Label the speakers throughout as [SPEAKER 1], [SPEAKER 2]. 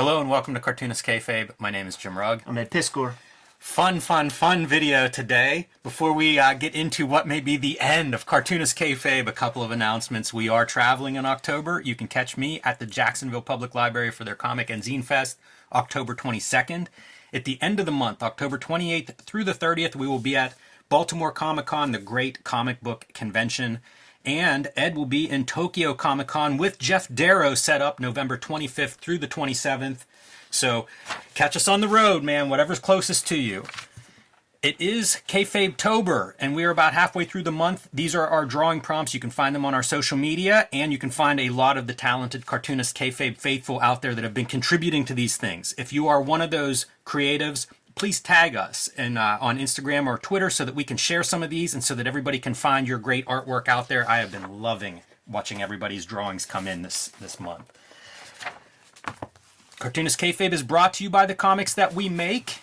[SPEAKER 1] Hello and welcome to Cartoonist Kayfabe. My name is Jim Rugg.
[SPEAKER 2] I'm Ed Piskor.
[SPEAKER 1] Fun, fun, fun video today. Before we uh, get into what may be the end of Cartoonist Kayfabe, a couple of announcements. We are traveling in October. You can catch me at the Jacksonville Public Library for their Comic and Zine Fest, October 22nd. At the end of the month, October 28th through the 30th, we will be at Baltimore Comic Con, the great comic book convention. And Ed will be in Tokyo Comic Con with Geof Darrow set up November 25th through the 27th. So catch us on the road, man, whatever's closest to you. It is Kayfabe Tober, and we are about halfway through the month. These are our drawing prompts. You can find them on our social media, and you can find a lot of the talented cartoonist Kayfabe faithful out there that have been contributing to these things. If you are one of those creatives, please tag us in, uh, on Instagram or Twitter so that we can share some of these and so that everybody can find your great artwork out there. I have been loving watching everybody's drawings come in this this month. Cartoonist Kayfabe is brought to you by the comics that we make.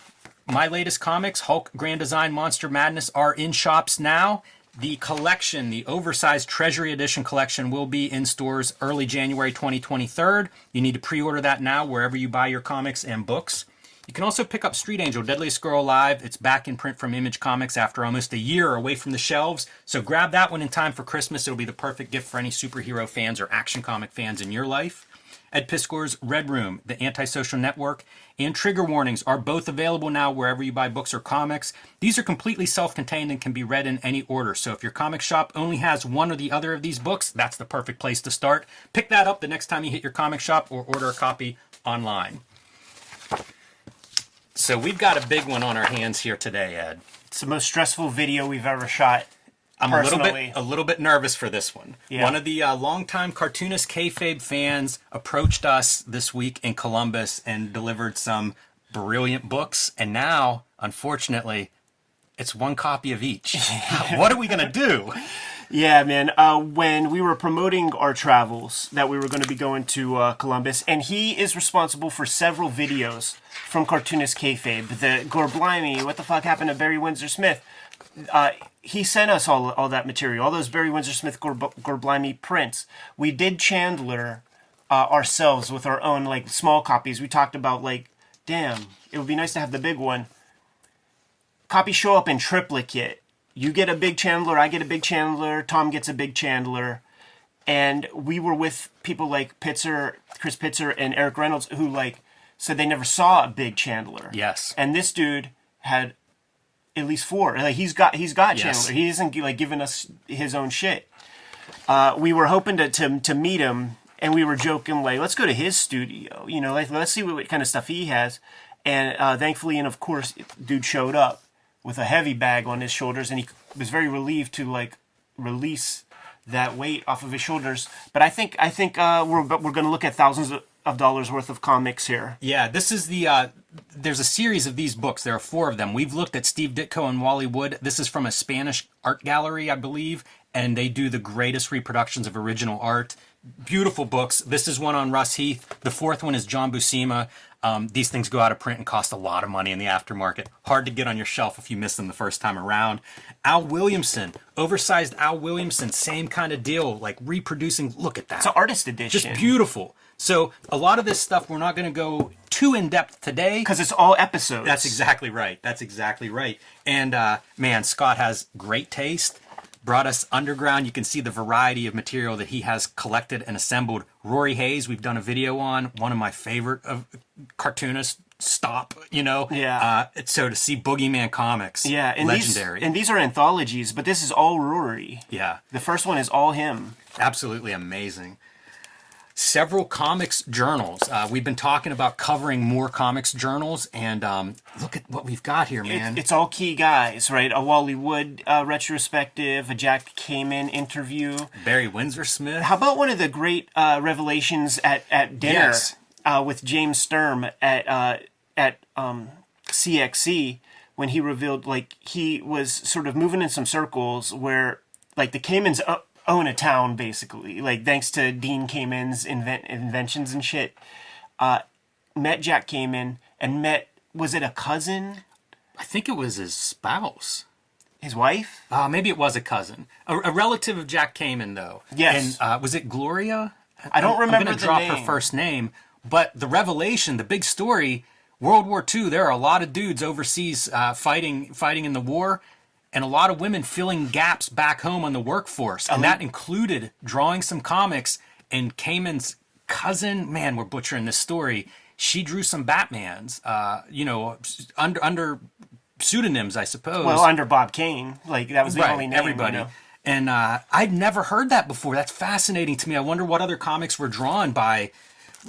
[SPEAKER 1] My latest comics, Hulk Grand Design Monster Madness, are in shops now. The collection, the oversized Treasury Edition collection, will be in stores early January 2023. You need to pre order that now wherever you buy your comics and books. You can also pick up Street Angel Deadliest Girl Alive. It's back in print from Image Comics after almost a year away from the shelves. So grab that one in time for Christmas. It'll be the perfect gift for any superhero fans or action comic fans in your life. Ed Piskor's Red Room, The Antisocial Network, and Trigger Warnings are both available now wherever you buy books or comics. These are completely self contained and can be read in any order. So if your comic shop only has one or the other of these books, that's the perfect place to start. Pick that up the next time you hit your comic shop or order a copy online. So we've got a big one on our hands here today, Ed.
[SPEAKER 2] It's the most stressful video we've ever shot.
[SPEAKER 1] I'm a little bit a little bit nervous for this one.
[SPEAKER 2] Yeah.
[SPEAKER 1] One of the uh, longtime cartoonist kayfabe fans approached us this week in Columbus and delivered some brilliant books, and now, unfortunately, it's one copy of each. what are we gonna do?
[SPEAKER 2] Yeah, man. Uh, when we were promoting our travels, that we were going to be going to uh, Columbus, and he is responsible for several videos from Cartoonist Kayfabe. The Gorblimey, what the fuck happened to Barry Windsor Smith? Uh, he sent us all all that material, all those Barry Windsor Smith Gorblimey prints. We did Chandler uh, ourselves with our own like small copies. We talked about like, damn, it would be nice to have the big one. Copies show up in triplicate. You get a big Chandler, I get a big Chandler, Tom gets a big Chandler, and we were with people like Pitzer, Chris Pitzer, and Eric Reynolds who like said they never saw a big Chandler.
[SPEAKER 1] Yes.
[SPEAKER 2] And this dude had at least four. Like he's got he's got
[SPEAKER 1] Yes.
[SPEAKER 2] Chandler. He isn't like giving us his own shit. Uh, we were hoping to, to to meet him, and we were joking like, let's go to his studio. You know, like let's see what, what kind of stuff he has. And uh, thankfully, and of course, dude showed up with a heavy bag on his shoulders, and he was very relieved to like release that weight off of his shoulders. But I think I think uh, we're we're going to look at thousands of, of dollars worth of comics here.
[SPEAKER 1] Yeah, this is the. Uh, there's a series of these books. There are four of them. We've looked at Steve Ditko and Wally Wood. This is from a Spanish art gallery, I believe, and they do the greatest reproductions of original art. Beautiful books. This is one on Russ Heath. The fourth one is John Buscema. Um, these things go out of print and cost a lot of money in the aftermarket. Hard to get on your shelf if you miss them the first time around. Al Williamson, oversized Al Williamson, same kind of deal, like reproducing. Look at that.
[SPEAKER 2] It's an artist edition.
[SPEAKER 1] just beautiful. So a lot of this stuff we're not going to go too in depth today.
[SPEAKER 2] because it's all episodes.
[SPEAKER 1] That's exactly right. That's exactly right. And uh, man, Scott has great taste. Brought us underground. You can see the variety of material that he has collected and assembled. Rory Hayes, we've done a video on. One of my favorite of cartoonists. Stop, you know.
[SPEAKER 2] Yeah.
[SPEAKER 1] Uh, so to see Boogeyman comics,
[SPEAKER 2] yeah, and
[SPEAKER 1] legendary.
[SPEAKER 2] These, and these are anthologies, but this is all Rory.
[SPEAKER 1] yeah,
[SPEAKER 2] The first one is all him.
[SPEAKER 1] absolutely amazing. Several comics journals. Uh, we've been talking about covering more comics journals, and um, look at what we've got here, man.
[SPEAKER 2] It, it's all key guys, right? A Wally Wood uh, retrospective, a Jack Kamen interview.
[SPEAKER 1] Barry Windsor Smith.
[SPEAKER 2] How about one of the great uh, revelations at, at dinner
[SPEAKER 1] Yes.
[SPEAKER 2] uh, with James Sturm at uh, at um, CXC when he revealed like he was sort of moving in some circles where like the Kamens o- own a town basically, like thanks to Dean Kamen's invent- inventions and shit. Uh, met Jack Kamen and met was it a cousin,
[SPEAKER 1] I think it was his spouse.
[SPEAKER 2] his wife?
[SPEAKER 1] Uh, maybe it was a cousin, a, a relative of Jack Kamen, though.
[SPEAKER 2] Yes.
[SPEAKER 1] And uh, was it Gloria?
[SPEAKER 2] I don't
[SPEAKER 1] I'm-
[SPEAKER 2] remember
[SPEAKER 1] I'm gonna
[SPEAKER 2] the
[SPEAKER 1] drop her first name, But the revelation, the big story, World War II, there are a lot of dudes overseas uh, fighting fighting in the war, and a lot of women filling gaps back home on the workforce. And that included drawing some comics. And Kamen's cousin, man, we're butchering this story. She drew some Batmans, uh, you know, under under pseudonyms, I suppose.
[SPEAKER 2] Well, under Bob Kane, like that was the
[SPEAKER 1] Right,
[SPEAKER 2] only name.
[SPEAKER 1] everybody.
[SPEAKER 2] You know?
[SPEAKER 1] And uh, I'd never heard that before. That's fascinating to me. I wonder what other comics were drawn by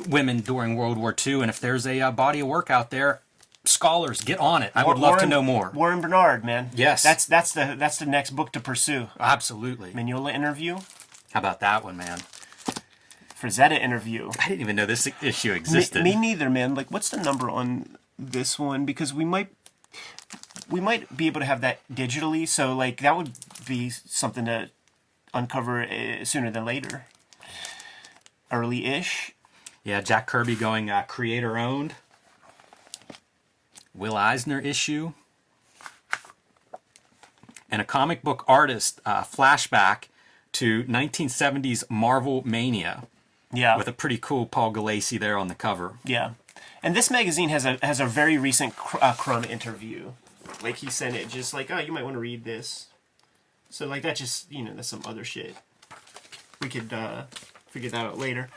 [SPEAKER 1] women during World War II, and if there's a uh, body of work out there, scholars get on it. I would love to know more.
[SPEAKER 2] Warren Bernard, man.
[SPEAKER 1] Yes.
[SPEAKER 2] that's that's the that's the next book to pursue.
[SPEAKER 1] Absolutely.
[SPEAKER 2] Mignola interview,
[SPEAKER 1] How about that one, man?
[SPEAKER 2] Frazetta interview.
[SPEAKER 1] I didn't even know this issue
[SPEAKER 2] Me,
[SPEAKER 1] existed.
[SPEAKER 2] me neither, man. Like, what's the number on this one? Because we might we might be able to have that digitally. So, like, that would be something to uncover uh, sooner than later. Early-ish.
[SPEAKER 1] Yeah, Jack Kirby going uh, creator owned. Will Eisner issue. And a comic book artist uh, flashback to 1970s Marvel Mania
[SPEAKER 2] Yeah.
[SPEAKER 1] with a pretty cool Paul Gulacy there on the cover.
[SPEAKER 2] Yeah, and this magazine has a has a very recent cr- uh, Crumb interview. Like he sent it, just like, oh, you might want to read this. So like that, just you know, that's some other shit. We could uh, figure that out later.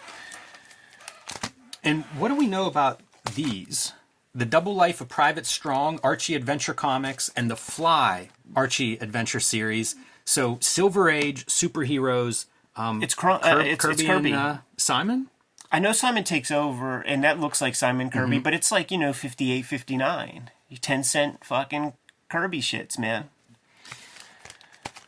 [SPEAKER 1] And what do we know about these? The Double Life of Private Strong, Archie Adventure Comics, and the Fly Archie Adventure series. So Silver Age superheroes. Um,
[SPEAKER 2] It's uh, it's,
[SPEAKER 1] Kirby,
[SPEAKER 2] it's Kirby.
[SPEAKER 1] and uh, Simon.
[SPEAKER 2] I know Simon takes over, and that looks like Simon Kirby, but it's like you know, 58, 59. You ten cent fucking Kirby shits, man.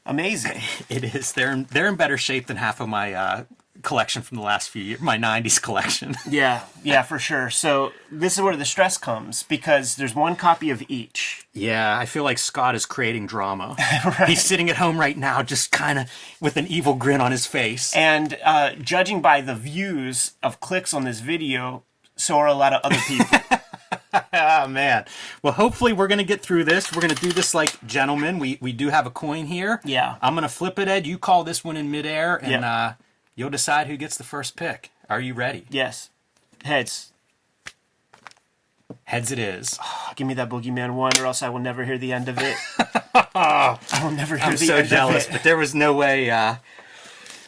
[SPEAKER 2] Amazing.
[SPEAKER 1] It is. They're in, they're in better shape than half of my uh, collection from the last few years. My '90s collection.
[SPEAKER 2] yeah, yeah, for sure. So this is where the stress comes because there's one copy of each.
[SPEAKER 1] yeah, I feel like Scott is creating drama. He's sitting at home right now, just kind of with an evil grin on his face.
[SPEAKER 2] And uh, judging by the views of clicks on this video, so are a lot of other people.
[SPEAKER 1] Oh man. Well, hopefully we're gonna get through this. We're gonna do this like gentlemen. We we do have a coin here.
[SPEAKER 2] Yeah.
[SPEAKER 1] I'm gonna flip it, Ed. You call this one in midair, and
[SPEAKER 2] Yeah.
[SPEAKER 1] uh, you'll decide who gets the first pick. Are you ready?
[SPEAKER 2] yes. Heads.
[SPEAKER 1] Heads it is.
[SPEAKER 2] Give me that Boogeyman one, or else I will never hear the end of it. I will never hear the end.
[SPEAKER 1] I'm
[SPEAKER 2] the
[SPEAKER 1] so
[SPEAKER 2] end
[SPEAKER 1] jealous,
[SPEAKER 2] of it.
[SPEAKER 1] but there was no way uh,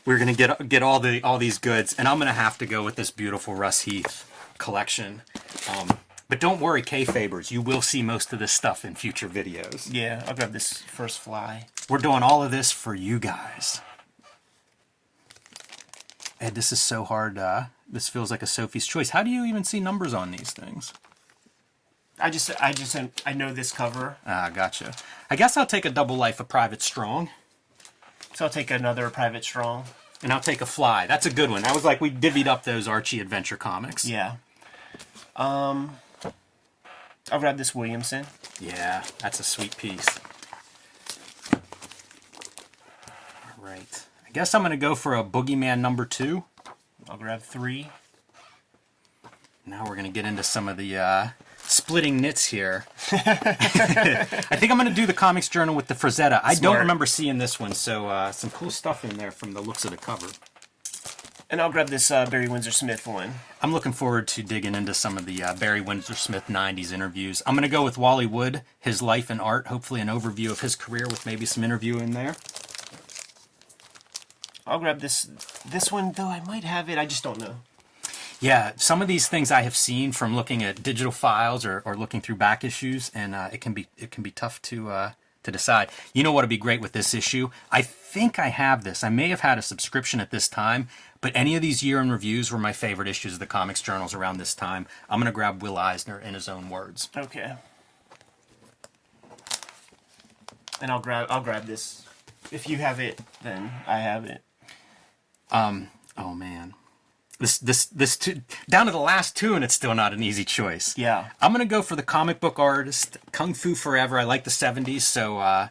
[SPEAKER 1] we were gonna get get all the all these goods, and I'm gonna have to go with this beautiful Russ Heath collection. Um, but don't worry, K Fabers, you will see most of this stuff in future videos.
[SPEAKER 2] Yeah, I'll grab this first fly.
[SPEAKER 1] We're doing all of this for you guys. Ed, this is so hard. Uh, this feels like a Sophie's choice. How do you even see numbers on these things?
[SPEAKER 2] I just, I just, I know this cover,
[SPEAKER 1] Ah, gotcha. I guess I'll take a double life of Private Strong,
[SPEAKER 2] so I'll take another Private Strong.
[SPEAKER 1] and I'll take a Fly. That's a good one. That was like we divvied up those Archie Adventure comics.
[SPEAKER 2] Yeah. Um, I'll grab this Williamson.
[SPEAKER 1] Yeah, that's a sweet piece. All right. I guess I'm going to go for a Boogeyman number two.
[SPEAKER 2] I'll grab three.
[SPEAKER 1] Now we're going to get into some of the uh, splitting knits here. I think I'm going to do the Comics Journal with the Frazetta. I don't
[SPEAKER 2] Smart.
[SPEAKER 1] remember seeing this one, so uh, some cool stuff in there from the looks of the cover.
[SPEAKER 2] And I'll grab this uh, Barry Windsor Smith one.
[SPEAKER 1] I'm looking forward to digging into some of the uh, Barry Windsor Smith 90s interviews. I'm going to go with Wally Wood, his life and art, hopefully an overview of his career with maybe some interview in there.
[SPEAKER 2] I'll grab this this one though. I might have it. I just don't know.
[SPEAKER 1] Yeah, some of these things I have seen from looking at digital files or, or looking through back issues, and uh, it can be it can be tough to uh, to decide. You know what would be great with this issue? I think I have this. I may have had a subscription at this time, but any of these year in reviews were my favorite issues of the comics journals around this time. I'm gonna grab Will Eisner in his own words.
[SPEAKER 2] Okay. And I'll grab I'll grab this. If you have it, then I have it.
[SPEAKER 1] Oh man, this this this two, down to the last two, and it's still not an easy choice.
[SPEAKER 2] Yeah.
[SPEAKER 1] I'm gonna go for the comic book artist, Kung Fu Forever. I like the '70s, so uh,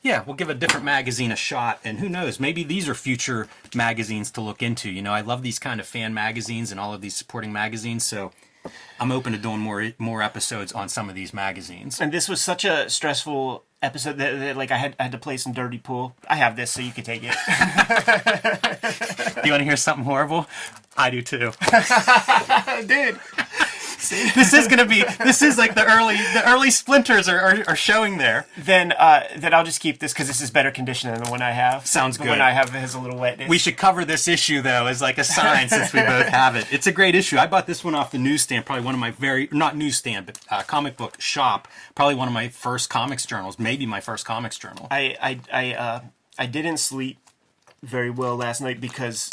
[SPEAKER 1] yeah, we'll give a different magazine a shot. And who knows, maybe these are future magazines to look into. You know, I love these kind of fan magazines and all of these supporting magazines, so I'm open to doing more more episodes on some of these magazines.
[SPEAKER 2] And this was such a stressful episode that, that like I had I had to play some dirty pool. I have this, so you can take it.
[SPEAKER 1] Do you want to hear something horrible? I do too.
[SPEAKER 2] Dude.
[SPEAKER 1] this is gonna be. This is like the early. The early splinters are, are, are showing there.
[SPEAKER 2] Then, uh, then I'll just keep this because this is better condition than the one I have.
[SPEAKER 1] Sounds
[SPEAKER 2] the
[SPEAKER 1] good.
[SPEAKER 2] The one I have has a little wetness.
[SPEAKER 1] We should cover this issue though as like a sign since we both have it. It's a great issue. I bought this one off the newsstand, probably one of my very not newsstand, but uh, comic book shop. Probably one of my first comics journals, maybe my first comics journal.
[SPEAKER 2] I I I uh, I didn't sleep very well last night because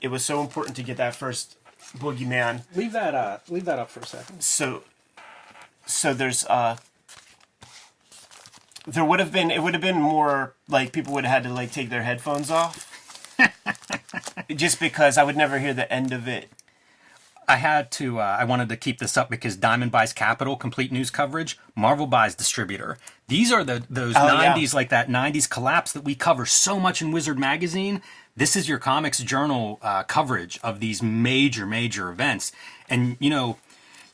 [SPEAKER 2] it was so important to get that first boogeyman.
[SPEAKER 3] Leave that uh leave that up for a second.
[SPEAKER 2] So so there's uh there would have been it would have been more like people would have had to like take their headphones off. Just because I would never hear the end of it.
[SPEAKER 1] I had to. Uh, I wanted to keep this up because Diamond buys Capital, complete news coverage. Marvel buys distributor. These are the those
[SPEAKER 2] Oh, yeah.
[SPEAKER 1] '90s, like that '90s collapse that we cover so much in Wizard magazine. This is your Comics Journal uh, coverage of these major, major events, and you know.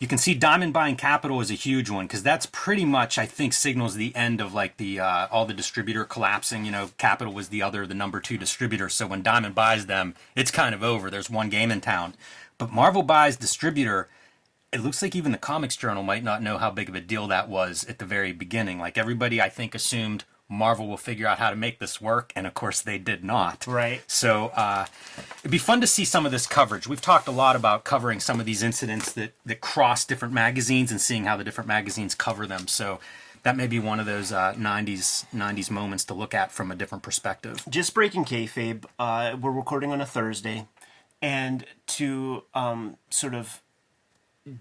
[SPEAKER 1] You can see Diamond buying Capital is a huge one because that's pretty much, I think, signals the end of like the uh, all the distributor collapsing. You know, Capital was the other, the number two distributor. So when Diamond buys them, it's kind of over. There's one game in town. But Marvel buys distributor. It looks like even the Comics Journal might not know how big of a deal that was at the very beginning. Like everybody, I think, assumed Marvel will figure out how to make this work, and of course they did not.
[SPEAKER 2] Right.
[SPEAKER 1] So uh, it'd be fun to see some of this coverage. We've talked a lot about covering some of these incidents that that cross different magazines and seeing how the different magazines cover them. So that may be one of those uh, '90s '90s moments to look at from a different perspective.
[SPEAKER 2] just breaking kayfabe. Uh, we're recording on a Thursday, and to um, sort of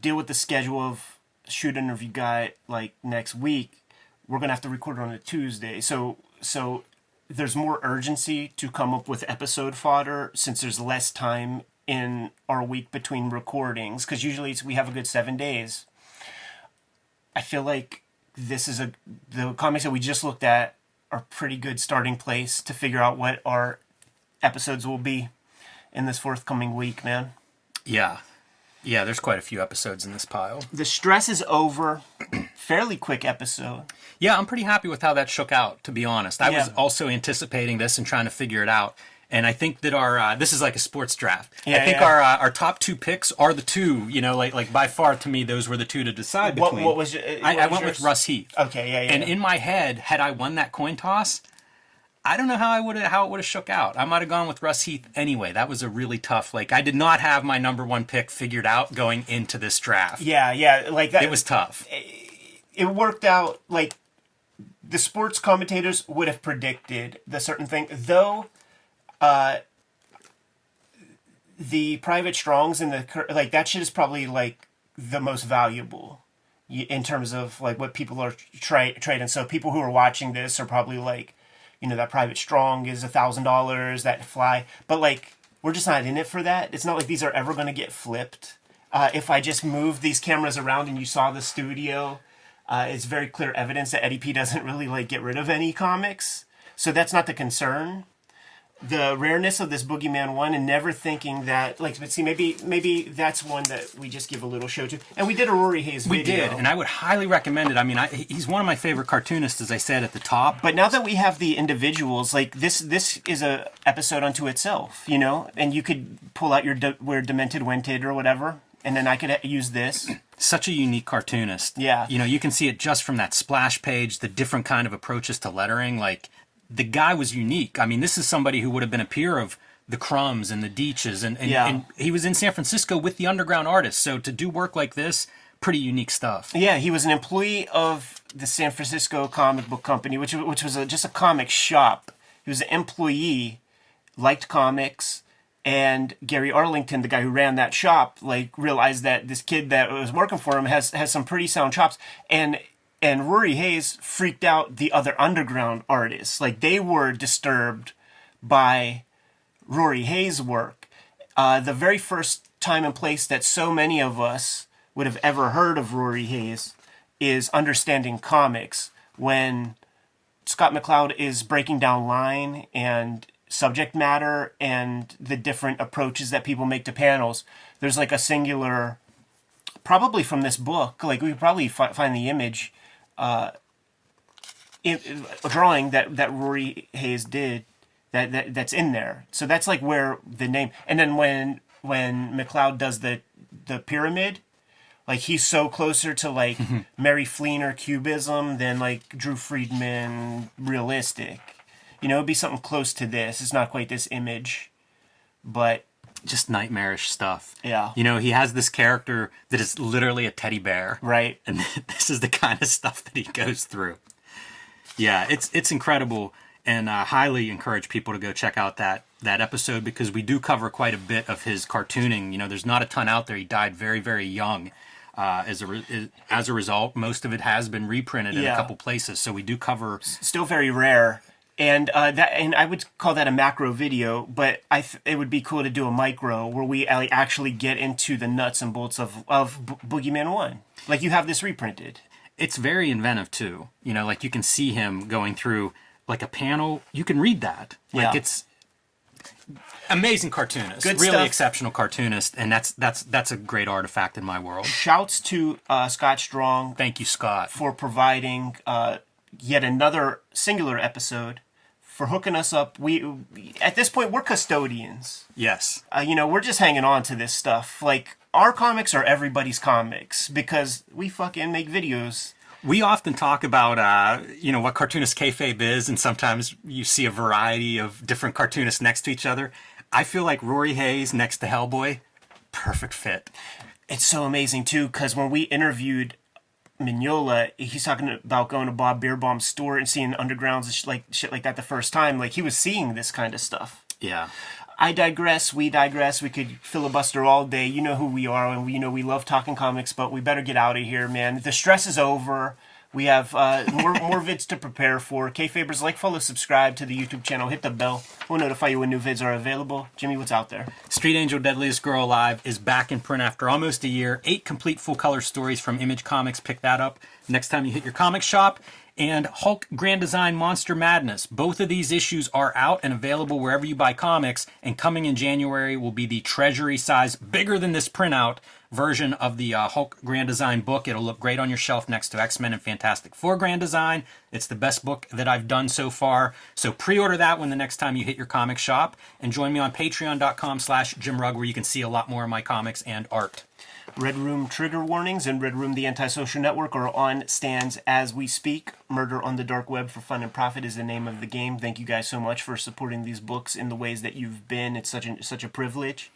[SPEAKER 2] deal with the schedule of shoot interview guy like next week, we're gonna have to record it on a Tuesday. So so there's more urgency to come up with episode fodder since there's less time in our week between recordings because usually it's, we have a good seven days. I feel like this is a the comics that we just looked at are pretty good starting place to figure out what our episodes will be in this forthcoming week, man.
[SPEAKER 1] Yeah, yeah. There's quite a few episodes in this pile.
[SPEAKER 2] The stress is over. Fairly quick episode.
[SPEAKER 1] Yeah, I'm pretty happy with how that shook out. To be honest, I was also anticipating this and trying to figure it out. And I think that our uh, this is like a sports draft. I think
[SPEAKER 2] yeah.
[SPEAKER 1] our uh, our top two picks are the two. You know, like like by far to me, those were the two to decide
[SPEAKER 2] What-
[SPEAKER 1] between.
[SPEAKER 2] what was your-
[SPEAKER 1] I,
[SPEAKER 2] what
[SPEAKER 1] I
[SPEAKER 2] was
[SPEAKER 1] went
[SPEAKER 2] yours?
[SPEAKER 1] with Russ Heath.
[SPEAKER 2] Okay, yeah, yeah.
[SPEAKER 1] And
[SPEAKER 2] yeah.
[SPEAKER 1] in my head, had I won that coin toss, I don't know how I would how it would have shook out. I might have gone with Russ Heath anyway. That was a really tough. Like I did not have my number one pick figured out going into this draft.
[SPEAKER 2] yeah, yeah, like that.
[SPEAKER 1] It was tough.
[SPEAKER 2] It worked out like the sports commentators would have predicted the certain thing though uh the private strongs and the like that shit is probably like the most valuable in terms of like what people are tra- trading. So people who are watching this are probably like you know that private strong is a thousand dollars that fly but like we're just not in it for that. It's not like these are ever going to get flipped. Uh, if i just move these cameras around and you saw the studio uh, it's very clear evidence that eddie p doesn't really like get rid of any comics so that's not the concern the rareness of this boogeyman one and never thinking that like but see maybe maybe that's one that we just give a little show to and we did a rory hayes
[SPEAKER 1] We
[SPEAKER 2] video
[SPEAKER 1] did, and I would highly recommend it. I mean, I, he's one of my favorite cartoonists, as I said at the top.
[SPEAKER 2] But now that we have the individuals, like this, this is a episode unto itself, you know. And you could pull out your de- where demented wented or whatever, and then I could use this.
[SPEAKER 1] Such a unique cartoonist.
[SPEAKER 2] Yeah.
[SPEAKER 1] You know, you can see it just from that splash page, the different kind of approaches to lettering. Like, the guy was unique. I mean, this is somebody who would have been a peer of the Crumbs and the Deitches, and, and,
[SPEAKER 2] Yeah.
[SPEAKER 1] and he was in San Francisco with the underground artists. So to do work like this, pretty unique stuff.
[SPEAKER 2] Yeah, he was an employee of the San Francisco Comic Book Company, which which was a, just a comic shop. He was an employee, liked comics, and Gary Arlington, the guy who ran that shop, like realized that this kid that was working for him has has some pretty sound chops, and and Rory Hayes freaked out the other underground artists. Like they were disturbed by Rory Hayes' work. Uh, the very first time and place that so many of us would have ever heard of Rory Hayes is Understanding Comics when Scott McCloud is breaking down line and subject matter and the different approaches that people make to panels. There's like a singular, probably from this book, like we could probably fi- find the image, uh, in, a drawing that, that Rory Hayes did that, that that's in there. So that's like where the name. And then when when McCloud does the the pyramid. Like he's so closer to like Mary Fleener cubism than like Drew Friedman realistic. You know, it'd be something close to this. It's not quite this image, but
[SPEAKER 1] Just nightmarish stuff.
[SPEAKER 2] Yeah.
[SPEAKER 1] You know, he has this character that is literally a teddy bear.
[SPEAKER 2] right.
[SPEAKER 1] and this is the kind of stuff that he goes through. Yeah, it's it's incredible, and I highly encourage people to go check out that that episode because we do cover quite a bit of his cartooning. You know, there's not a ton out there. He died very very young. Uh, as a re- as a result, most of it has been reprinted in a couple places. So we do cover.
[SPEAKER 2] still very rare. And uh, that, and I would call that a macro video, but I th- it would be cool to do a micro where we actually get into the nuts and bolts of of Bo- Boogeyman One. Like you have this reprinted.
[SPEAKER 1] It's very inventive too. You know, like you can see him going through like a panel. You can read that. Like
[SPEAKER 2] Yeah.
[SPEAKER 1] it's amazing cartoonist,
[SPEAKER 2] Good
[SPEAKER 1] really
[SPEAKER 2] stuff.
[SPEAKER 1] exceptional cartoonist, and that's that's that's a great artifact in my world.
[SPEAKER 2] Shouts to uh, Scott Strong
[SPEAKER 1] Thank you, Scott.
[SPEAKER 2] for providing uh, yet another singular episode for hooking us up. We at this point we're custodians.
[SPEAKER 1] Yes.
[SPEAKER 2] Uh, you know, we're just hanging on to this stuff. Like our comics are everybody's comics because we fucking make videos.
[SPEAKER 1] We often talk about, uh, you know, what cartoonist kayfabe is, and sometimes you see a variety of different cartoonists next to each other. I feel like Rory Hayes next to Hellboy, perfect fit.
[SPEAKER 2] It's so amazing too because when we interviewed Mignola, he's talking about going to Bob Beerbohm's store and seeing undergrounds and sh- like shit like that the first time. Like he was seeing this kind of stuff.
[SPEAKER 1] Yeah.
[SPEAKER 2] I digress. We digress. We could filibuster all day. You know who we are, and we you know we love talking comics. But we better get out of here, man. The stress is over. We have uh, more more vids to prepare for. Kfabers, like, follow, subscribe to the YouTube channel. Hit the bell. We'll notify you when new vids are available. Jimmy, what's out there?
[SPEAKER 1] Street Angel Deadliest Girl Alive is back in print after almost a year. Eight complete full color stories from Image Comics. Pick that up next time you hit your comic shop. And Hulk Grand Design Monster Madness. Both of these issues are out and available wherever you buy comics. And coming in January will be the treasury size, bigger than this printout version of the uh, Hulk Grand Design book. It'll look great on your shelf next to X Men and Fantastic Four Grand Design. It's the best book that I've done so far. So pre-order that one the next time you hit your comic shop, and join me on Patreon.com/slash Jim Rugg, where you can see a lot more of my comics and art.
[SPEAKER 2] Red Room Trigger Warnings and Red Room The Antisocial Network are on stands as we speak. Murder on the Dark Web for Fun and Profit is the name of the game. Thank you guys so much for supporting these books in the ways that you've been. It's such a, such a privilege.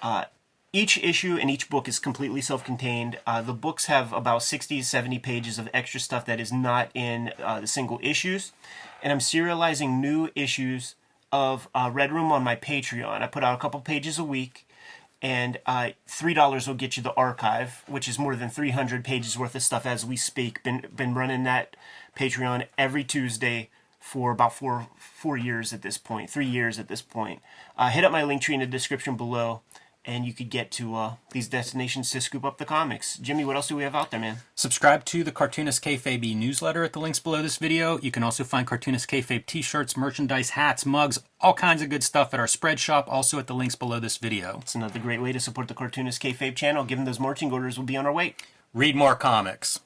[SPEAKER 2] Uh, each issue and each book is completely self-contained. Uh, the books have about 60 70 pages of extra stuff that is not in uh, the single issues. And I'm serializing new issues of uh, Red Room on my Patreon. I put out a couple pages a week and uh, three dollars will get you the archive, which is more than three hundred pages worth of stuff as we speak. Been been running that Patreon every Tuesday for about four four years at this point, three years at this point. Uh, hit up my link tree in the description below, and you could get to uh, these destinations to scoop up the comics. Jimmy, what else do we have out there, man?
[SPEAKER 1] Subscribe to the Cartoonist Kayfabe newsletter at the links below this video. You can also find Cartoonist Kayfabe t-shirts, merchandise, hats, mugs, all kinds of good stuff at our spread shop, also at the links below this video.
[SPEAKER 2] It's another great way to support the Cartoonist Kayfabe channel. Given those marching orders, will be on our way.
[SPEAKER 1] Read more comics.